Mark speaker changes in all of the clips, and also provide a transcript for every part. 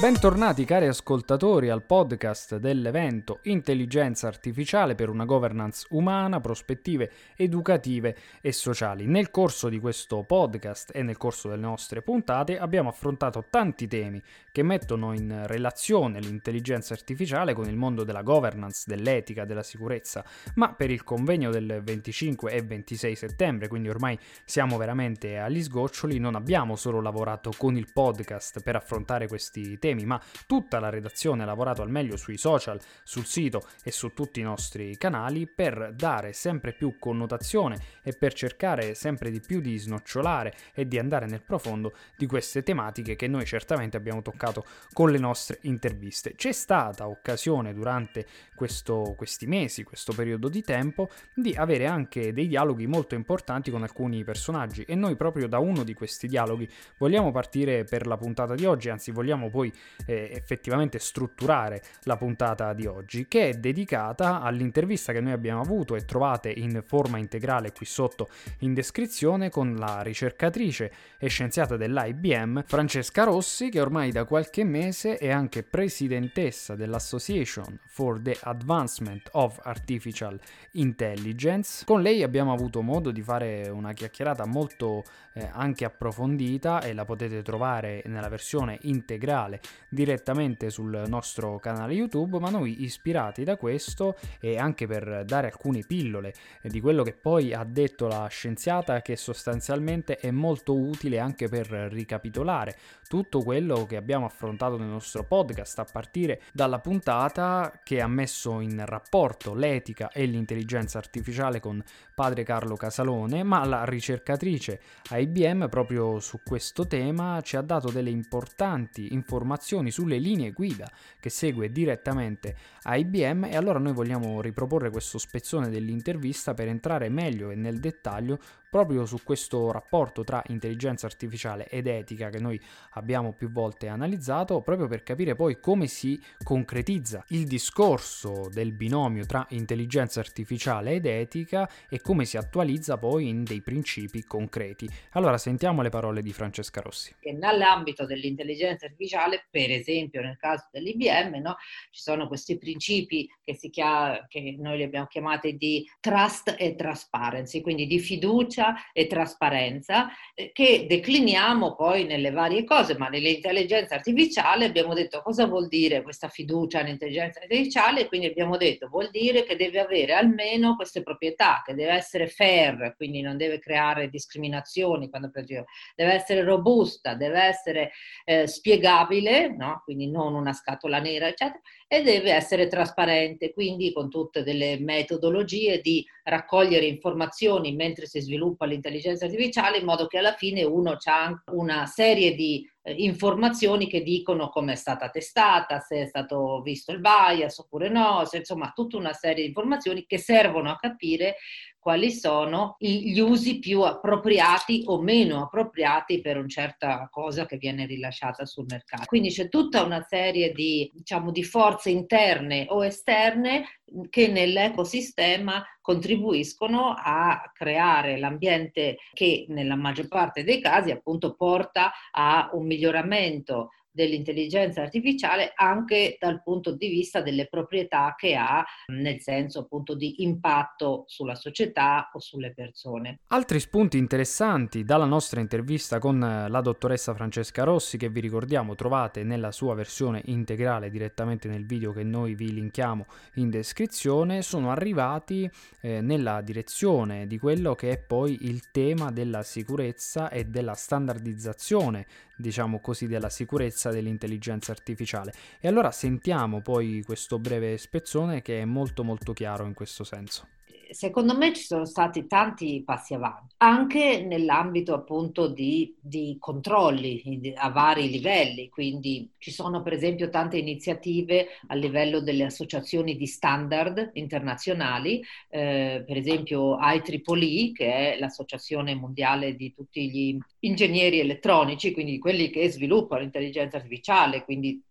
Speaker 1: Bentornati cari ascoltatori al podcast dell'evento Intelligenza Artificiale per una governance umana, prospettive educative e sociali. Nel corso di questo podcast e nel corso delle nostre puntate abbiamo affrontato tanti temi che mettono in relazione l'intelligenza artificiale con il mondo della governance, dell'etica, della sicurezza, ma per il convegno del 25 e 26 settembre, quindi ormai siamo veramente agli sgoccioli, non abbiamo solo lavorato con il podcast per affrontare questi temi, temi, ma tutta la redazione ha lavorato al meglio sui social, sul sito e su tutti i nostri canali per dare sempre più connotazione e per cercare sempre di più di snocciolare e di andare nel profondo di queste tematiche che noi certamente abbiamo toccato con le nostre interviste. C'è stata occasione durante questo, questi mesi, questo periodo di tempo, di avere anche dei dialoghi molto importanti con alcuni personaggi e noi proprio da uno di questi dialoghi vogliamo partire per la puntata di oggi, anzi vogliamo poi eh, effettivamente strutturare la puntata di oggi, che è dedicata all'intervista che noi abbiamo avuto e trovate in forma integrale qui sotto in descrizione con la ricercatrice e scienziata dell'IBM Francesca Rossi, che ormai da qualche mese è anche presidentessa dell'Association for the Advancement of Artificial Intelligence. Con lei abbiamo avuto modo di fare una chiacchierata molto eh, anche approfondita e la potete trovare nella versione integrale direttamente sul nostro canale YouTube, ma noi ispirati da questo e anche per dare alcune pillole di quello che poi ha detto la scienziata che sostanzialmente è molto utile anche per ricapitolare tutto quello che abbiamo affrontato nel nostro podcast a partire dalla puntata che ha messo in rapporto l'etica e l'intelligenza artificiale con padre Carlo Casalone, ma la ricercatrice IBM proprio su questo tema ci ha dato delle importanti informazioni sulle linee guida che segue direttamente IBM e allora noi vogliamo riproporre questo spezzone dell'intervista per entrare meglio e nel dettaglio proprio su questo rapporto tra intelligenza artificiale ed etica che noi abbiamo più volte analizzato, proprio per capire poi come si concretizza il discorso del binomio tra intelligenza artificiale ed etica e come si attualizza poi in dei principi concreti. Allora sentiamo le parole di Francesca Rossi.
Speaker 2: Che nell'ambito dell'intelligenza artificiale, per esempio nel caso dell'IBM, no, ci sono questi principi che, chiama, che noi li abbiamo chiamati di trust e transparency, quindi di fiducia fiducia e trasparenza eh, che decliniamo poi nelle varie cose, ma nell'intelligenza artificiale abbiamo detto cosa vuol dire questa fiducia nell'intelligenza artificiale quindi abbiamo detto vuol dire che deve avere almeno queste proprietà, che deve essere fair, quindi non deve creare discriminazioni, quando deve essere robusta, deve essere eh, spiegabile, no? quindi non una scatola nera, eccetera, e deve essere trasparente, quindi con tutte delle metodologie di raccogliere informazioni mentre si sviluppa l'intelligenza artificiale in modo che alla fine uno ha una serie di informazioni che dicono come è stata testata, se è stato visto il bias oppure no, se, insomma tutta una serie di informazioni che servono a capire quali sono gli usi più appropriati o meno appropriati per una certa cosa che viene rilasciata sul mercato. Quindi c'è tutta una serie di, diciamo, di forze interne o esterne che nell'ecosistema contribuiscono a creare l'ambiente che nella maggior parte dei casi appunto porta a un miglioramento dell'intelligenza artificiale anche dal punto di vista delle proprietà che ha, nel senso appunto di impatto sulla società o sulle persone.
Speaker 1: Altri spunti interessanti dalla nostra intervista con la dottoressa Francesca Rossi, che vi ricordiamo trovate nella sua versione integrale direttamente nel video che noi vi linkiamo in descrizione, sono arrivati eh, nella direzione di quello che è poi il tema della sicurezza e della standardizzazione diciamo così, della sicurezza dell'intelligenza artificiale. E allora sentiamo poi questo breve spezzone che è molto molto chiaro in questo senso
Speaker 2: secondo me ci sono stati tanti passi avanti, anche nell'ambito appunto di, di controlli a vari livelli, quindi ci sono per esempio tante iniziative a livello delle associazioni di standard internazionali, eh, per esempio IEEE, che è l'associazione mondiale di tutti gli ingegneri elettronici, quindi quelli che sviluppano l'intelligenza artificiale, quindi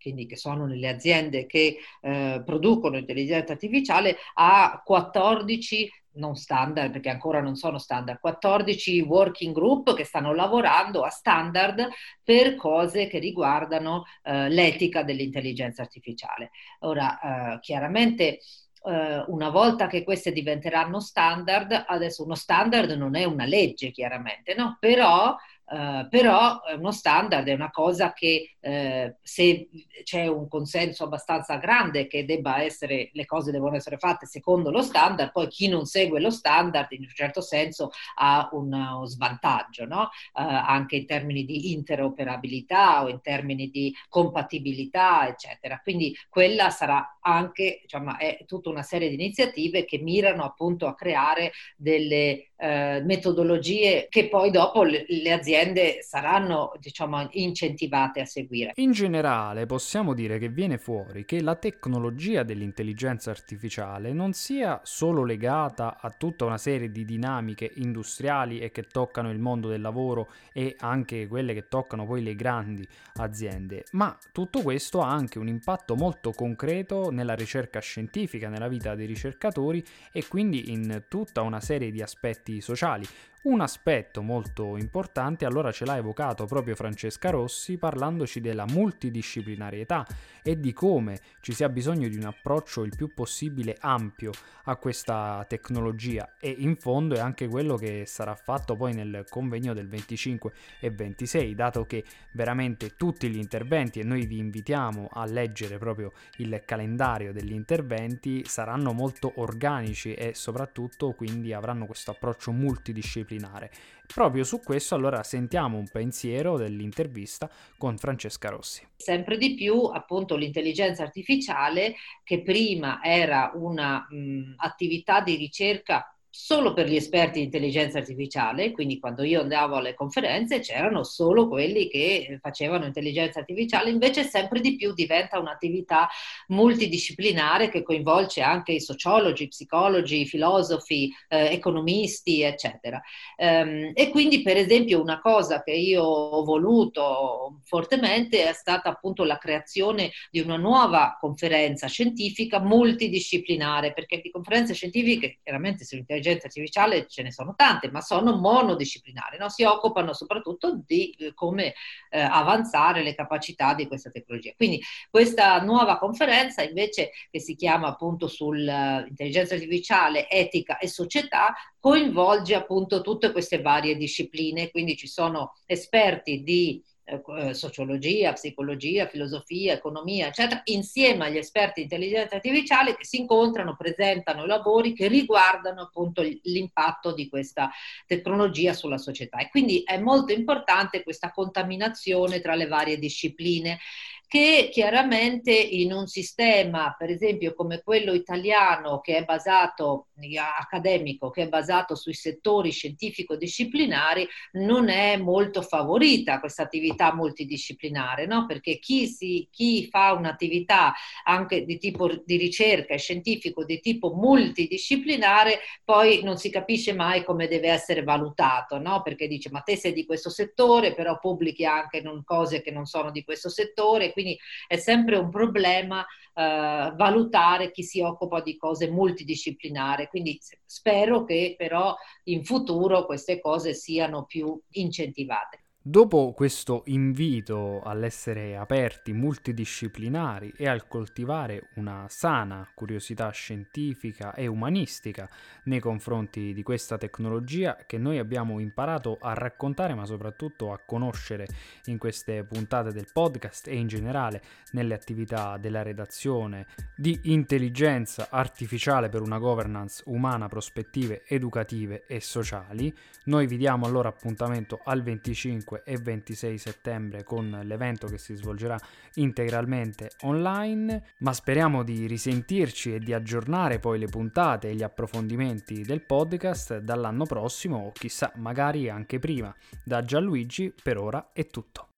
Speaker 2: quindi che sono nelle aziende che eh, producono intelligenza artificiale, ha 14 non standard perché ancora non sono standard, 14 working group che stanno lavorando a standard per cose che riguardano eh, l'etica dell'intelligenza artificiale. Ora, eh, chiaramente eh, una volta che queste diventeranno standard, adesso uno standard non è una legge chiaramente, no? però Uh, però uno standard è una cosa che uh, se c'è un consenso abbastanza grande che debba essere, le cose devono essere fatte secondo lo standard, poi chi non segue lo standard in un certo senso ha uno svantaggio, no? uh, anche in termini di interoperabilità o in termini di compatibilità, eccetera. Quindi quella sarà anche, diciamo, è tutta una serie di iniziative che mirano appunto a creare delle eh, metodologie che poi dopo le, le aziende saranno diciamo, incentivate a seguire.
Speaker 1: In generale possiamo dire che viene fuori che la tecnologia dell'intelligenza artificiale non sia solo legata a tutta una serie di dinamiche industriali e che toccano il mondo del lavoro e anche quelle che toccano poi le grandi aziende, ma tutto questo ha anche un impatto molto concreto nella ricerca scientifica, nella vita dei ricercatori e quindi in tutta una serie di aspetti sociali. Un aspetto molto importante allora ce l'ha evocato proprio Francesca Rossi parlandoci della multidisciplinarietà e di come ci sia bisogno di un approccio il più possibile ampio a questa tecnologia e in fondo è anche quello che sarà fatto poi nel convegno del 25 e 26 dato che veramente tutti gli interventi e noi vi invitiamo a leggere proprio il calendario degli interventi saranno molto organici e soprattutto quindi avranno questo approccio multidisciplinare disciplinare. Proprio su questo allora sentiamo un pensiero dell'intervista con Francesca Rossi.
Speaker 2: Sempre di più appunto l'intelligenza artificiale che prima era un'attività di ricerca solo per gli esperti di intelligenza artificiale, quindi quando io andavo alle conferenze c'erano solo quelli che facevano intelligenza artificiale, invece sempre di più diventa un'attività multidisciplinare che coinvolge anche i sociologi, psicologi, filosofi, eh, economisti, eccetera. Um, e quindi per esempio una cosa che io ho voluto fortemente è stata appunto la creazione di una nuova conferenza scientifica multidisciplinare, perché di conferenze scientifiche chiaramente sull'intelligenza intelligenza artificiale ce ne sono tante, ma sono monodisciplinari, no? si occupano soprattutto di eh, come eh, avanzare le capacità di questa tecnologia. Quindi questa nuova conferenza invece che si chiama appunto sull'intelligenza artificiale, etica e società, coinvolge appunto tutte queste varie discipline, quindi ci sono esperti di eh, eh, sociologia, psicologia, filosofia, economia, eccetera, insieme agli esperti di intelligenza artificiale che si incontrano, presentano lavori che riguardano appunto l'impatto di questa tecnologia sulla società. E quindi è molto importante questa contaminazione tra le varie discipline che chiaramente in un sistema, per esempio come quello italiano, che è basato, accademico, che è basato sui settori scientifico-disciplinari, non è molto favorita questa attività multidisciplinare, no? perché chi, si, chi fa un'attività anche di tipo di ricerca e scientifico di tipo multidisciplinare, poi non si capisce mai come deve essere valutato, no? perché dice ma te sei di questo settore, però pubblichi anche cose che non sono di questo settore, quindi è sempre un problema eh, valutare chi si occupa di cose multidisciplinari, quindi spero che però in futuro queste cose siano più incentivate.
Speaker 1: Dopo questo invito all'essere aperti, multidisciplinari e al coltivare una sana curiosità scientifica e umanistica nei confronti di questa tecnologia che noi abbiamo imparato a raccontare ma soprattutto a conoscere in queste puntate del podcast e in generale nelle attività della redazione di intelligenza artificiale per una governance umana, prospettive educative e sociali, noi vi diamo allora appuntamento al 25 25 e 26 settembre con l'evento che si svolgerà integralmente online, ma speriamo di risentirci e di aggiornare poi le puntate e gli approfondimenti del podcast dall'anno prossimo o chissà magari anche prima. Da Gianluigi per ora è tutto.